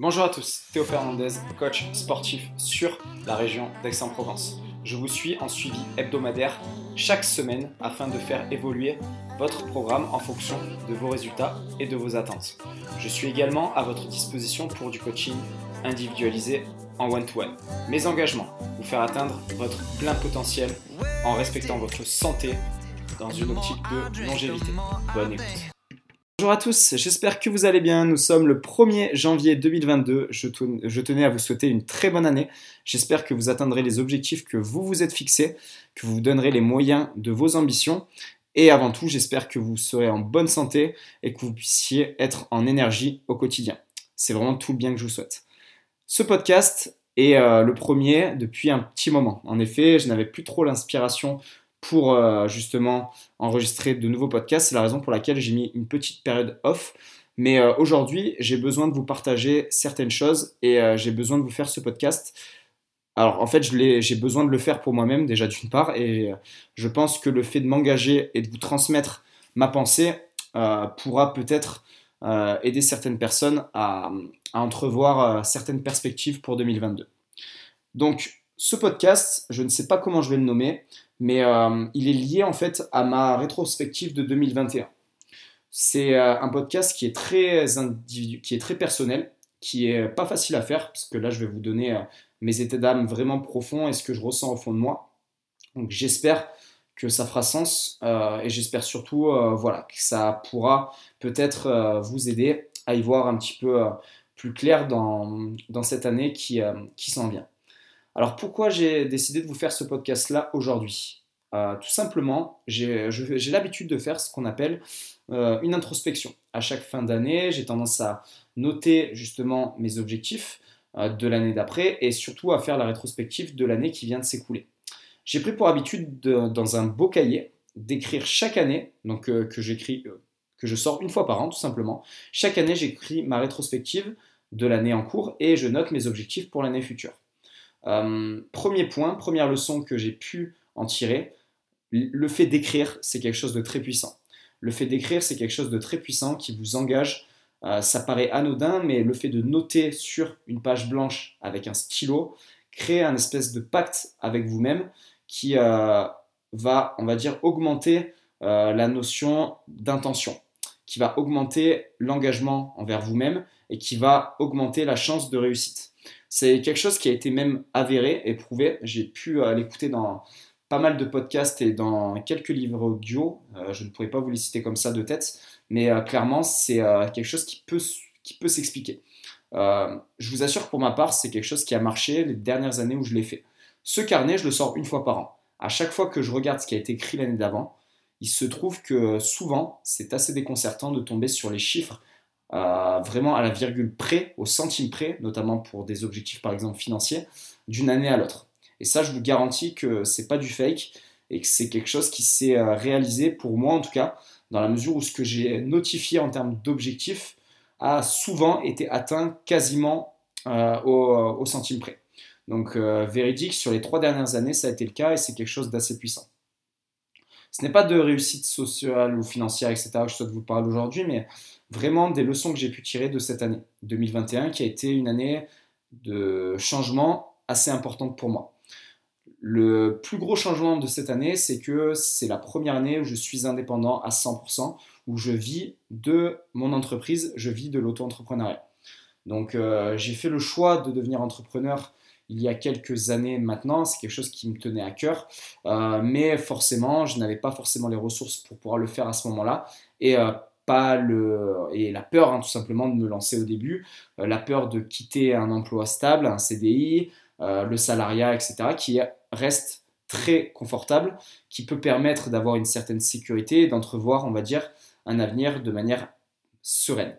Bonjour à tous, Théo Fernandez, coach sportif sur la région d'Aix-en-Provence. Je vous suis en suivi hebdomadaire chaque semaine afin de faire évoluer votre programme en fonction de vos résultats et de vos attentes. Je suis également à votre disposition pour du coaching individualisé en one-to-one. Mes engagements, vous faire atteindre votre plein potentiel en respectant votre santé dans une optique de longévité. Bonne écoute. Bonjour à tous, j'espère que vous allez bien. Nous sommes le 1er janvier 2022. Je, tenais à vous souhaiter une très bonne année. J'espère que vous atteindrez les objectifs que vous vous êtes fixés, que vous vous donnerez les moyens de vos ambitions. Et avant tout, j'espère que vous serez en bonne santé et que vous puissiez être en énergie au quotidien. C'est vraiment tout le bien que je vous souhaite. Ce podcast est euh, le premier depuis un petit moment. En effet, je n'avais plus trop l'inspiration pour euh, justement enregistrer de nouveaux podcasts. C'est la raison pour laquelle j'ai mis une petite période off. Mais euh, aujourd'hui, j'ai besoin de vous partager certaines choses et euh, j'ai besoin de vous faire ce podcast. Alors en fait, j'ai besoin de le faire pour moi-même déjà d'une part et je pense que le fait de m'engager et de vous transmettre ma pensée pourra peut-être aider certaines personnes à, à entrevoir certaines perspectives pour 2022. Donc ce podcast, je ne sais pas comment je vais le nommer, mais euh, il est lié en fait à ma rétrospective de 2021. C'est euh, un podcast qui est très qui est très personnel, qui est pas facile à faire parce que là je vais vous donner euh, mes états d'âme vraiment profonds et ce que je ressens au fond de moi. Donc j'espère que ça fera sens et j'espère surtout voilà que ça pourra peut-être vous aider à y voir un petit peu plus clair dans, dans cette année qui, qui s'en vient. Alors pourquoi j'ai décidé de vous faire ce podcast-là aujourd'hui? Euh, Tout simplement, j'ai l'habitude de faire ce qu'on appelle euh, une introspection. À chaque fin d'année, j'ai tendance à noter justement mes objectifs euh, de l'année d'après et surtout à faire la rétrospective de l'année qui vient de s'écouler. J'ai pris pour habitude dans un beau cahier d'écrire chaque année, donc que j'écris, que je sors une fois par an tout simplement. Chaque année, j'écris ma rétrospective de l'année en cours et je note mes objectifs pour l'année future. Euh, premier point, première leçon que j'ai pu en tirer, le fait d'écrire, c'est quelque chose de très puissant. Le fait d'écrire, c'est quelque chose de très puissant qui vous engage. Euh, ça paraît anodin, mais le fait de noter sur une page blanche avec un stylo crée un espèce de pacte avec vous-même qui euh, va, on va dire, augmenter la notion d'intention, qui va augmenter l'engagement envers vous-même et qui va augmenter la chance de réussite. C'est quelque chose qui a été même avéré et prouvé. J'ai pu euh, l'écouter dans pas mal de podcasts et dans quelques livres audio. Euh, je ne pourrais pas vous les citer comme ça de tête, mais euh, clairement, c'est quelque chose qui peut, qui peut s'expliquer. je vous assure que pour ma part, c'est quelque chose qui a marché les dernières années où je l'ai fait. Ce carnet, je le sors une fois par an. À chaque fois que je regarde ce qui a été écrit l'année d'avant, il se trouve que souvent, c'est assez déconcertant de tomber sur les chiffres vraiment à la virgule près, au centime près, notamment pour des objectifs par exemple financiers, d'une année à l'autre. Et ça, je vous garantis que c'est pas du fake et que c'est quelque chose qui s'est euh, réalisé pour moi en tout cas, dans la mesure où ce que j'ai notifié en termes d'objectifs a souvent été atteint quasiment euh, au, centime près. Donc euh, véridique, sur les trois dernières années, ça a été le cas et c'est quelque chose d'assez puissant. Ce n'est pas de réussite sociale ou financière, etc., que je souhaite vous parler aujourd'hui, mais vraiment des leçons que j'ai pu tirer de cette année 2021, qui a été une année de changement assez importante pour moi. Le plus gros changement de cette année, c'est que c'est la première année où je suis indépendant à 100%, où je vis de mon entreprise, je vis de l'auto-entrepreneuriat. Donc euh, j'ai fait le choix de devenir entrepreneur il y a quelques années maintenant, c'est quelque chose qui me tenait à cœur, euh, mais forcément, je n'avais pas forcément les ressources pour pouvoir le faire à ce moment-là. Et euh, et la peur hein, tout simplement de me lancer au début, euh, la peur de quitter un emploi stable, un CDI, le salariat, etc., qui reste très confortable, qui peut permettre d'avoir une certaine sécurité et d'entrevoir, on va dire, un avenir de manière sereine.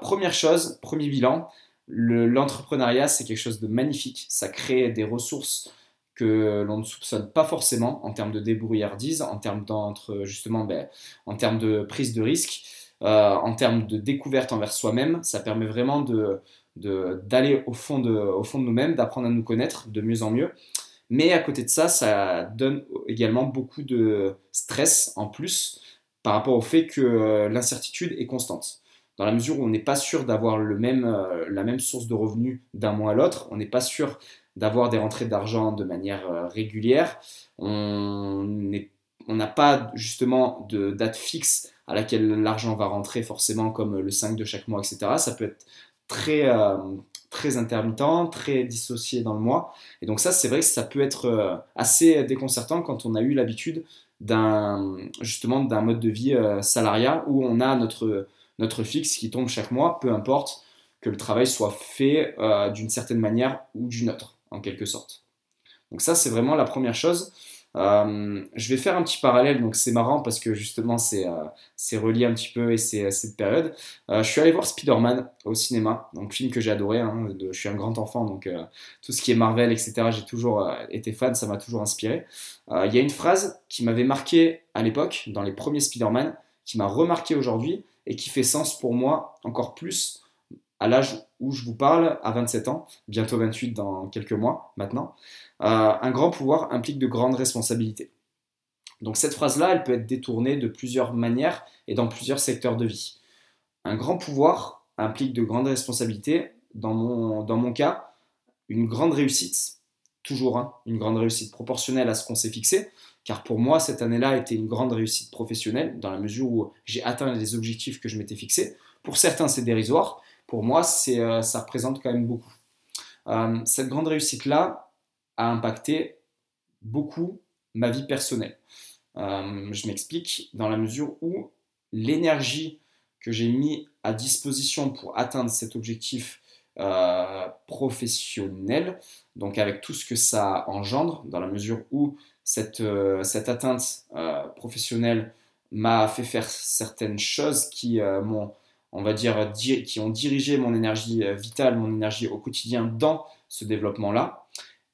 Première chose, premier bilan, l'entrepreneuriat, c'est quelque chose de magnifique. Ça crée des ressources que l'on ne soupçonne pas forcément en termes de débrouillardise, en termes d'entre justement ben, en termes de prise de risque, euh, en termes de découverte envers soi-même. Ça permet vraiment d'aller au fond de, au fond de nous-mêmes, d'apprendre à nous connaître de mieux en mieux. Mais à côté de ça, ça donne également beaucoup de stress en plus par rapport au fait que euh, l'incertitude est constante. Dans la mesure où on n'est pas sûr d'avoir même, la même source de revenus d'un mois à l'autre, on n'est pas sûr d'avoir des rentrées d'argent de manière régulière, on n'a pas justement de date fixe à laquelle l'argent va rentrer forcément comme le 5 de chaque mois, etc. Ça peut être très, euh, très intermittent, très dissocié dans le mois. Et donc ça, c'est vrai que ça peut être euh, assez déconcertant quand on a eu l'habitude d'un justement d'un mode de vie euh, salariat où on a notre, notre fixe qui tombe chaque mois, peu importe que le travail soit fait d'une certaine manière ou d'une autre, en quelque sorte. Donc ça, c'est vraiment la première chose. Euh, je vais faire un petit parallèle, donc c'est marrant parce que justement c'est euh, relié un petit peu et c'est euh, cette période. je suis allé voir Spider-Man au cinéma, donc film que j'ai adoré. Hein, je suis un grand enfant, donc tout ce qui est Marvel, etc. J'ai toujours été fan, ça m'a toujours inspiré. Il y a une phrase qui m'avait marqué à l'époque dans les premiers Spider-Man, qui m'a remarqué aujourd'hui et qui fait sens pour moi encore plus à l'âge où je vous parle, à 27 ans, bientôt 28 dans quelques mois maintenant. Euh, un grand pouvoir implique de grandes responsabilités. Donc cette phrase-là, elle peut être détournée de plusieurs manières et dans plusieurs secteurs de vie. Un grand pouvoir implique de grandes responsabilités. Dans mon, dans mon cas, une grande réussite, toujours hein, une grande réussite proportionnelle à ce qu'on s'est fixé, car pour moi, cette année-là a été une grande réussite professionnelle, dans la mesure où j'ai atteint les objectifs que je m'étais fixés. Pour certains, c'est dérisoire. Pour moi, euh, ça représente quand même beaucoup. Euh, cette grande réussite-là, a impacté beaucoup ma vie personnelle. Euh, je m'explique dans la mesure où l'énergie que j'ai mis à disposition pour atteindre cet objectif euh, professionnel, donc avec tout ce que ça engendre, dans la mesure où cette, euh, cette atteinte professionnelle m'a fait faire certaines choses qui m'ont, on va dire, qui ont dirigé mon énergie vitale, mon énergie au quotidien dans ce développement-là.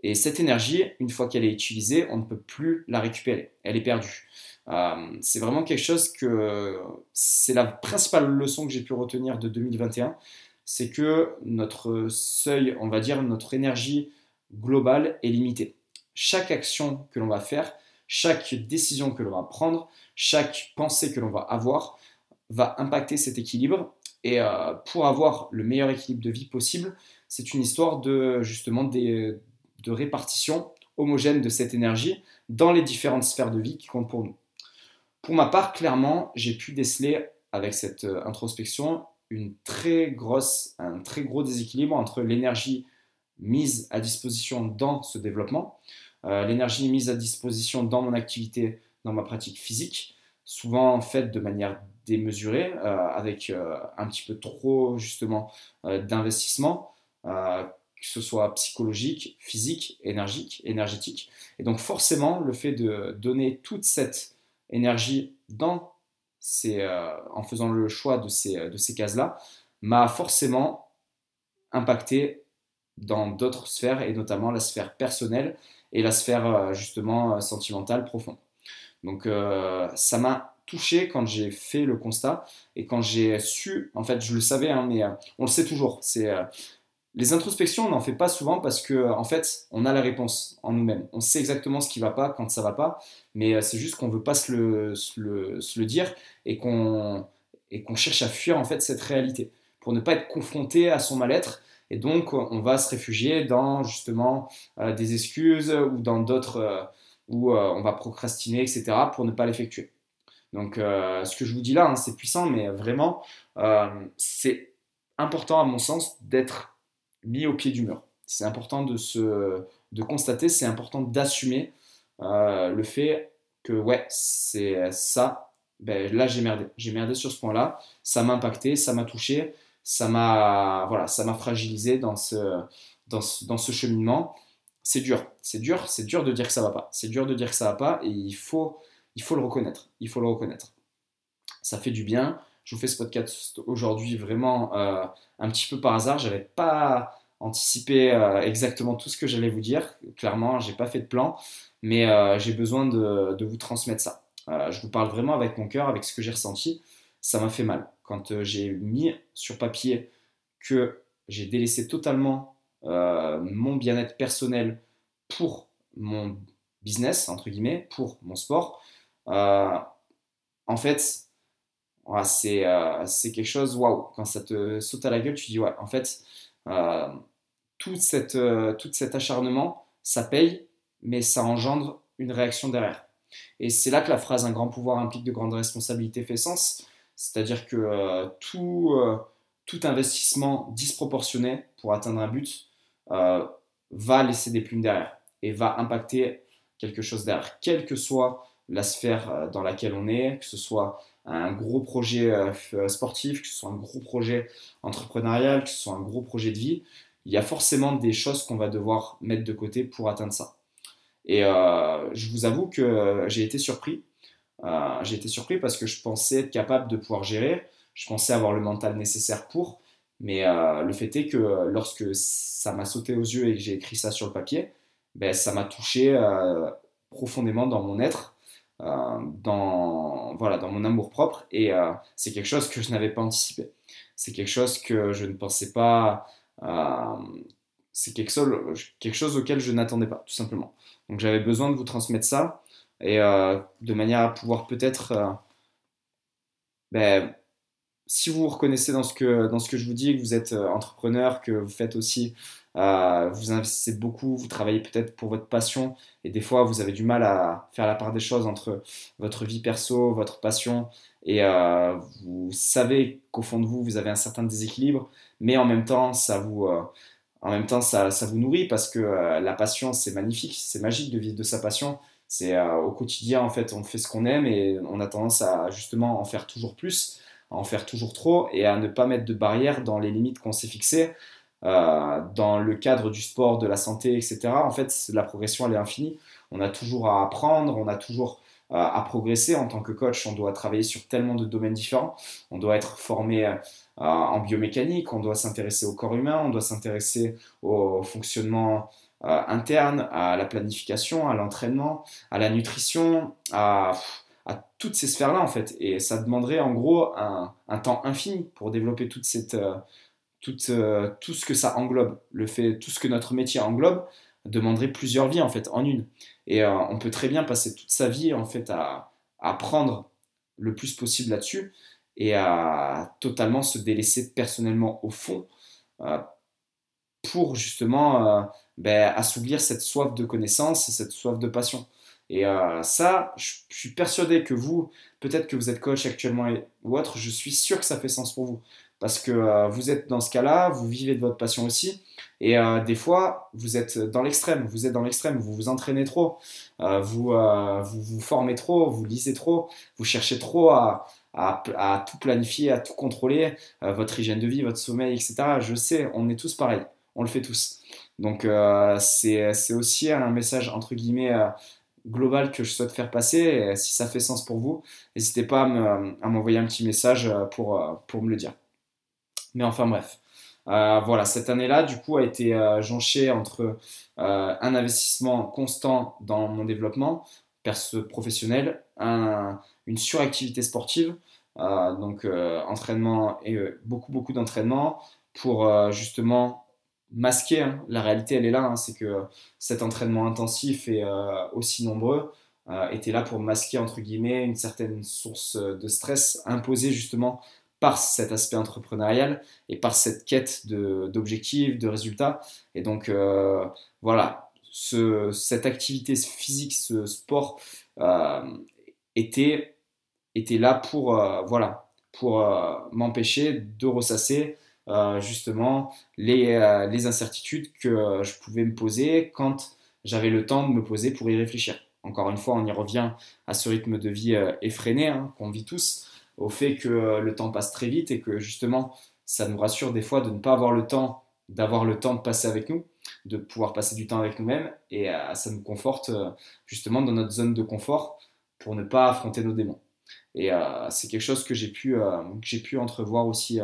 Et cette énergie, une fois qu'elle est utilisée, on ne peut plus la récupérer. Elle est perdue. Euh, c'est vraiment quelque chose que c'est la principale leçon que j'ai pu retenir de 2021, c'est que notre seuil, on va dire, notre énergie globale est limitée. Chaque action que l'on va faire, chaque décision que l'on va prendre, chaque pensée que l'on va avoir va impacter cet équilibre. Et euh, pour avoir le meilleur équilibre de vie possible, c'est une histoire de justement de répartition homogène de cette énergie dans les différentes sphères de vie qui comptent pour nous. Pour ma part, clairement, j'ai pu déceler avec cette euh, introspection une très grosse, un très gros déséquilibre entre l'énergie mise à disposition dans ce développement, euh, l'énergie mise à disposition dans mon activité, dans ma pratique physique, souvent faite de manière démesurée, euh, avec un petit peu trop justement d'investissement, que ce soit psychologique, physique, énergique, énergétique. Et donc forcément, le fait de donner toute cette énergie dans ces, euh, en faisant le choix de ces, de ces cases-là, m'a forcément impacté dans d'autres sphères, et notamment la sphère personnelle et la sphère euh, justement sentimentale profonde. Donc euh, ça m'a touché quand j'ai fait le constat et quand j'ai su, en fait je le savais, hein, mais on le sait toujours, c'est les introspections, on n'en fait pas souvent parce que, en fait, on a la réponse en nous-mêmes. On sait exactement ce qui va pas quand ça va pas, mais euh, c'est juste qu'on veut pas se le, dire et qu'on cherche à fuir en fait cette réalité pour ne pas être confronté à son mal-être. Et donc, on va se réfugier dans justement euh, des excuses ou dans d'autres euh, où on va procrastiner, etc., pour ne pas l'effectuer. Donc, ce que je vous dis là, hein, c'est puissant, mais vraiment, c'est important à mon sens d'être mis au pied du mur. C'est important de, se, de constater, c'est important d'assumer euh, le fait que ouais, c'est ça. Ben, là, j'ai merdé. J'ai merdé sur ce point-là. Ça m'a impacté, ça m'a touché, ça m'a voilà, fragilisé dans ce, dans dans ce cheminement. C'est dur, c'est dur, c'est dur de dire que ça va pas. C'est dur de dire que ça va pas et il faut, il faut le reconnaître. Il faut le reconnaître. Ça fait du bien. Je vous fais ce podcast aujourd'hui vraiment euh, un petit peu par hasard. J'avais pas anticipé euh, exactement tout ce que j'allais vous dire. Clairement, j'ai pas fait de plan, mais euh, j'ai besoin de, vous transmettre ça. je vous parle vraiment avec mon cœur, avec ce que j'ai ressenti. Ça m'a fait mal quand j'ai mis sur papier que j'ai délaissé totalement mon bien-être personnel pour mon business, entre guillemets, pour mon sport. en fait, c'est quelque chose, waouh, quand ça te saute à la gueule, tu dis, ouais, en fait, tout, cette, tout cet acharnement, ça paye, mais ça engendre une réaction derrière. Et c'est là que la phrase un grand pouvoir implique de grandes responsabilités fait sens. C'est-à-dire que euh, tout, euh, tout, investissement disproportionné pour atteindre un but euh, va laisser des plumes derrière et va impacter quelque chose derrière, quelle que soit la sphère dans laquelle on est, que ce soit un gros projet sportif, que ce soit un gros projet entrepreneurial, que ce soit un gros projet de vie, il y a forcément des choses qu'on va devoir mettre de côté pour atteindre ça. Et euh, je vous avoue que j'ai été surpris. Euh, j'ai été surpris parce que je pensais être capable de pouvoir gérer. Je pensais avoir le mental nécessaire pour. Mais euh, le fait est que lorsque ça m'a sauté aux yeux et que j'ai écrit ça sur le papier, ben, ça m'a touché profondément dans mon être, dans, voilà, dans mon amour propre. Et c'est quelque chose que je n'avais pas anticipé. C'est quelque chose que je ne pensais pas. c'est quelque chose, quelque chose auquel je n'attendais pas, tout simplement. Donc j'avais besoin de vous transmettre ça et euh, de manière à pouvoir peut-être, euh, ben, si vous vous reconnaissez dans ce, que, dans ce que je vous dis, que vous êtes euh, entrepreneur, que vous faites aussi, vous investissez beaucoup, vous travaillez peut-être pour votre passion et des fois vous avez du mal à faire la part des choses entre votre vie perso, votre passion et vous savez qu'au fond de vous, vous avez un certain déséquilibre, mais en même temps, ça vous en même temps, ça, vous nourrit parce que euh, la passion, c'est magnifique, c'est magique de vivre de sa passion. C'est euh, au quotidien, en fait, on fait ce qu'on aime et on a tendance à justement en faire toujours plus, à en faire toujours trop et à ne pas mettre de barrières dans les limites qu'on s'est fixées. Euh, dans le cadre du sport, de la santé, etc. En fait, la progression, elle est infinie. On a toujours à apprendre, on a toujours à progresser en tant que coach. On doit travailler sur tellement de domaines différents. On doit être formé euh, en biomécanique, on doit s'intéresser au corps humain, on doit s'intéresser au fonctionnement euh, interne, à la planification, à l'entraînement, à la nutrition, à, toutes ces sphères-là en fait. Et ça demanderait en gros un, temps infini pour développer toute cette, euh, tout ce que ça englobe, le fait, tout ce que notre métier englobe demanderait plusieurs vies en fait en une. Et euh, on peut très bien passer toute sa vie en fait à, apprendre le plus possible là-dessus et à totalement se délaisser personnellement au fond euh, pour justement euh, ben, assouvir cette soif de connaissance et cette soif de passion. Et ça, je, suis persuadé que vous, peut-être que vous êtes coach actuellement ou autre, je suis sûr que ça fait sens pour vous. Parce que vous êtes dans ce cas-là, vous vivez de votre passion aussi, et euh, des fois, vous êtes dans l'extrême, vous êtes dans l'extrême, vous vous entraînez trop, euh, vous, euh, vous, formez trop, vous lisez trop, vous cherchez trop à, à, tout planifier, à tout contrôler, votre hygiène de vie, votre sommeil, etc. Je sais, on est tous pareils, on le fait tous. Donc c'est aussi un message entre guillemets global que je souhaite faire passer. Et si ça fait sens pour vous, n'hésitez pas à m'envoyer un petit message pour, pour me le dire. Mais enfin bref. Euh, voilà, cette année-là, du coup, a été euh, jonchée entre euh, un investissement constant dans mon développement perso professionnel, une suractivité sportive, donc entraînement et beaucoup, beaucoup d'entraînement pour justement masquer. Hein. la réalité, elle est là, hein, c'est que cet entraînement intensif et aussi nombreux était là pour masquer, entre guillemets, une certaine source de stress imposée justement par cet aspect entrepreneurial et par cette quête d'objectifs, de, résultats. Et donc, euh, voilà, ce, cette activité physique, ce sport euh, était, était là pour, euh, m'empêcher de ressasser justement les, les incertitudes que je pouvais me poser quand j'avais le temps de me poser pour y réfléchir. Encore une fois, on y revient à ce rythme de vie effréné hein, qu'on vit tous au fait que euh, le temps passe très vite et que justement, ça nous rassure des fois de ne pas avoir le temps, d'avoir le temps de passer avec nous, de pouvoir passer du temps avec nous-mêmes et euh, ça nous conforte euh, justement dans notre zone de confort pour ne pas affronter nos démons. Et c'est quelque chose que j'ai pu, pu entrevoir aussi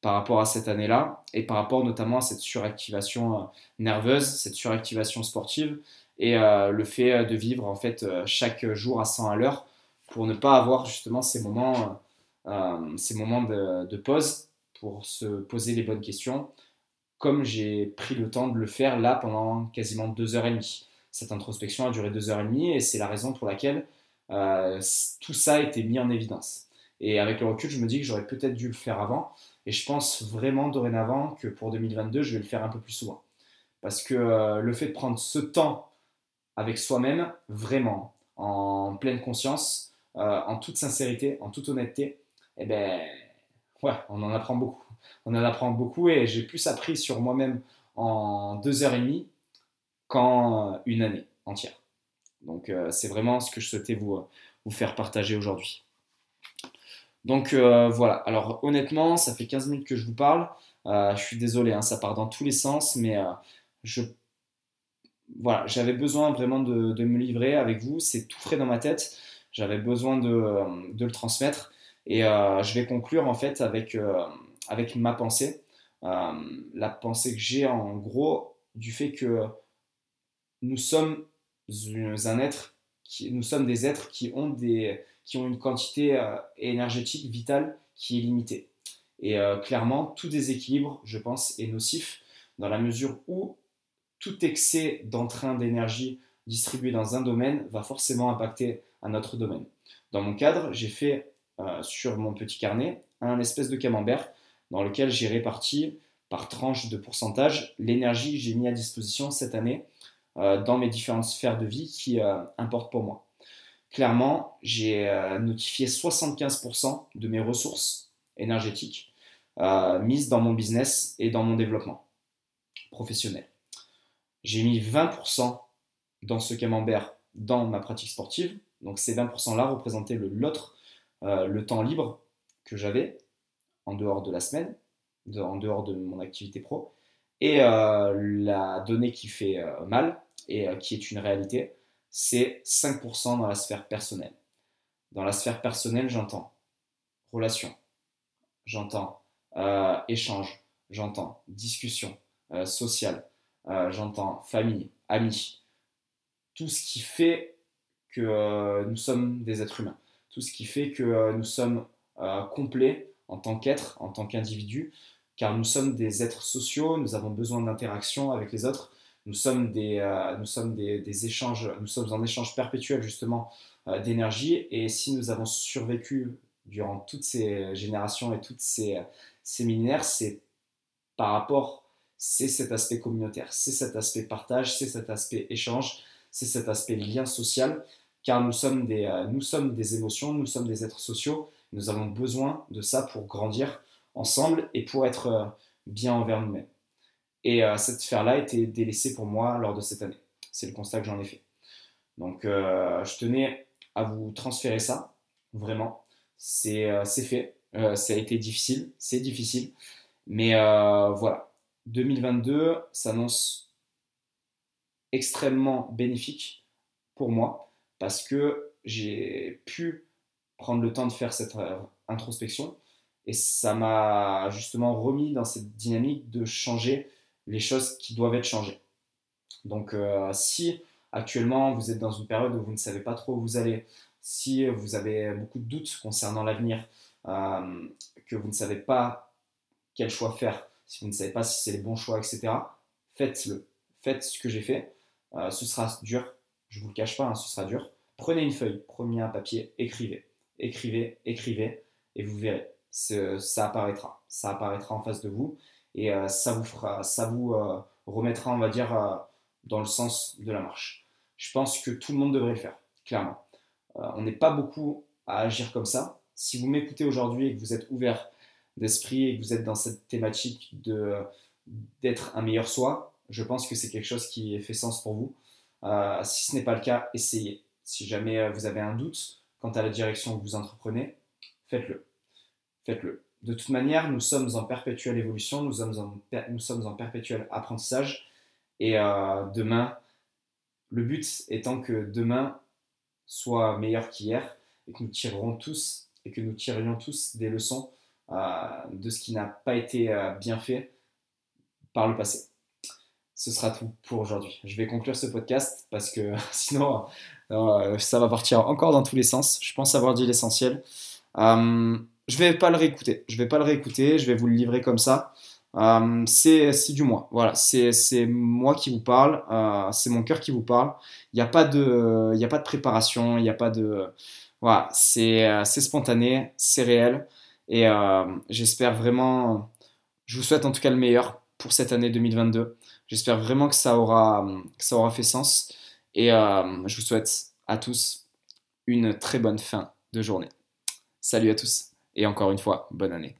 par rapport à cette année-là et par rapport notamment à cette suractivation nerveuse, cette suractivation sportive et le fait de vivre en fait chaque jour à 100 à l'heure pour ne pas avoir justement ces moments, euh, ces moments de, pause pour se poser les bonnes questions, comme j'ai pris le temps de le faire là pendant quasiment deux heures et demie. Cette introspection a duré deux heures et demie et c'est la raison pour laquelle euh, tout ça a été mis en évidence. Et avec le recul, je me dis que j'aurais peut-être dû le faire avant. Et je pense vraiment dorénavant que pour 2022, je vais le faire un peu plus souvent. Parce que euh, le fait de prendre ce temps avec soi-même, vraiment, en pleine conscience, euh, en toute sincérité, en toute honnêteté, eh ben, ouais, on en apprend beaucoup. On en apprend beaucoup et j'ai plus appris sur moi-même en deux heures et demie qu'en une année entière. Donc euh, c'est vraiment ce que je souhaitais vous, vous faire partager aujourd'hui. Donc euh, voilà, alors honnêtement, ça fait 15 minutes que je vous parle. je suis désolé, hein, ça part dans tous les sens, mais je voilà, j'avais besoin vraiment de, me livrer avec vous. C'est tout frais dans ma tête. J'avais besoin de, de, le transmettre. Et euh, je vais conclure en fait avec, euh, avec ma pensée. Euh, la pensée que j'ai en gros du fait que nous sommes un être, qui, nous sommes des êtres qui ont, des, qui ont une quantité énergétique vitale qui est limitée. Et clairement, tout déséquilibre, je pense, est nocif dans la mesure où tout excès d'entrain d'énergie distribué dans un domaine va forcément impacter un autre domaine. Dans mon cadre, j'ai fait euh, sur mon petit carnet un espèce de camembert dans lequel j'ai réparti par tranche de pourcentage l'énergie que j'ai mis à disposition cette année euh, dans mes différentes sphères de vie qui euh, importent pour moi. Clairement, j'ai notifié 75% de mes ressources énergétiques mises dans mon business et dans mon développement professionnel. J'ai mis 20% dans ce camembert dans ma pratique sportive. Donc ces 20%-là représentaient l'autre, euh, le temps libre que j'avais en dehors de la semaine, en dehors de mon activité pro. Et euh, la donnée qui fait euh, mal et qui est une réalité, c'est 5% dans la sphère personnelle. Dans la sphère personnelle, j'entends relation, j'entends échange, j'entends discussion sociale, j'entends famille, amis, tout ce qui fait que euh, nous sommes des êtres humains, tout ce qui fait que euh, nous sommes complets en tant qu'êtres, en tant qu'individus, car nous sommes des êtres sociaux, nous avons besoin d'interaction avec les autres, nous sommes des, nous sommes des, échanges, nous sommes en échange perpétuel justement d'énergie, et si nous avons survécu durant toutes ces générations et toutes ces, ces millénaires, c'est par rapport c'est cet aspect communautaire, c'est cet aspect partage, c'est cet aspect échange, c'est cet aspect lien social, car nous sommes, des, euh, nous sommes des émotions, nous sommes des êtres sociaux, nous avons besoin de ça pour grandir ensemble et pour être euh, bien envers nous-mêmes. Et euh, cette sphère-là a été délaissée pour moi lors de cette année. C'est le constat que j'en ai fait. Donc je tenais à vous transférer ça, vraiment. C'est fait. ça a été difficile, c'est difficile. Mais voilà, 2022 s'annonce extrêmement bénéfique pour moi parce que j'ai pu prendre le temps de faire cette euh, introspection et ça m'a justement remis dans cette dynamique de changer les choses qui doivent être changées. Donc euh, si actuellement vous êtes dans une période où vous ne savez pas trop où vous allez, si vous avez beaucoup de doutes concernant l'avenir, euh, que vous ne savez pas quel choix faire, si vous ne savez pas si c'est les bons choix, etc., faites-le. Faites ce que j'ai fait. Ce sera dur, je ne vous le cache pas, hein, ce sera dur. Prenez une feuille, prenez un papier, écrivez. Écrivez, écrivez, et vous verrez. Ça apparaîtra. Ça apparaîtra en face de vous, et euh, ça vous, fera, ça vous euh, remettra, on va dire, dans le sens de la marche. Je pense que tout le monde devrait le faire, clairement. on n'est pas beaucoup à agir comme ça. Si vous m'écoutez aujourd'hui et que vous êtes ouvert d'esprit et que vous êtes dans cette thématique d'être un meilleur soi, je pense que c'est quelque chose qui fait sens pour vous. Euh, si ce n'est pas le cas, essayez. Si jamais euh, vous avez un doute quant à la direction que vous entreprenez, faites-le. Faites-le. De toute manière, nous sommes en perpétuelle évolution, nous sommes en, nous sommes en perpétuel apprentissage. Et euh, demain, le but étant que demain soit meilleur qu'hier et que nous tirerons tous et que nous tirions tous des leçons de ce qui n'a pas été bien fait par le passé. Ce sera tout pour aujourd'hui. Je vais conclure ce podcast parce que sinon euh, ça va partir encore dans tous les sens. Je pense avoir dit l'essentiel. je vais pas le réécouter. Je vais pas le réécouter. Je vais vous le livrer comme ça. c'est du moi. Voilà, c'est moi qui vous parle. c'est mon cœur qui vous parle. Il n'y a, pas de, a pas de préparation. Il n'y a pas de voilà, c'est spontané, c'est réel. Et j'espère vraiment, je vous souhaite en tout cas le meilleur pour cette année 2022. J'espère vraiment que ça aura, fait sens. Et je vous souhaite à tous une très bonne fin de journée. Salut à tous et encore une fois, bonne année.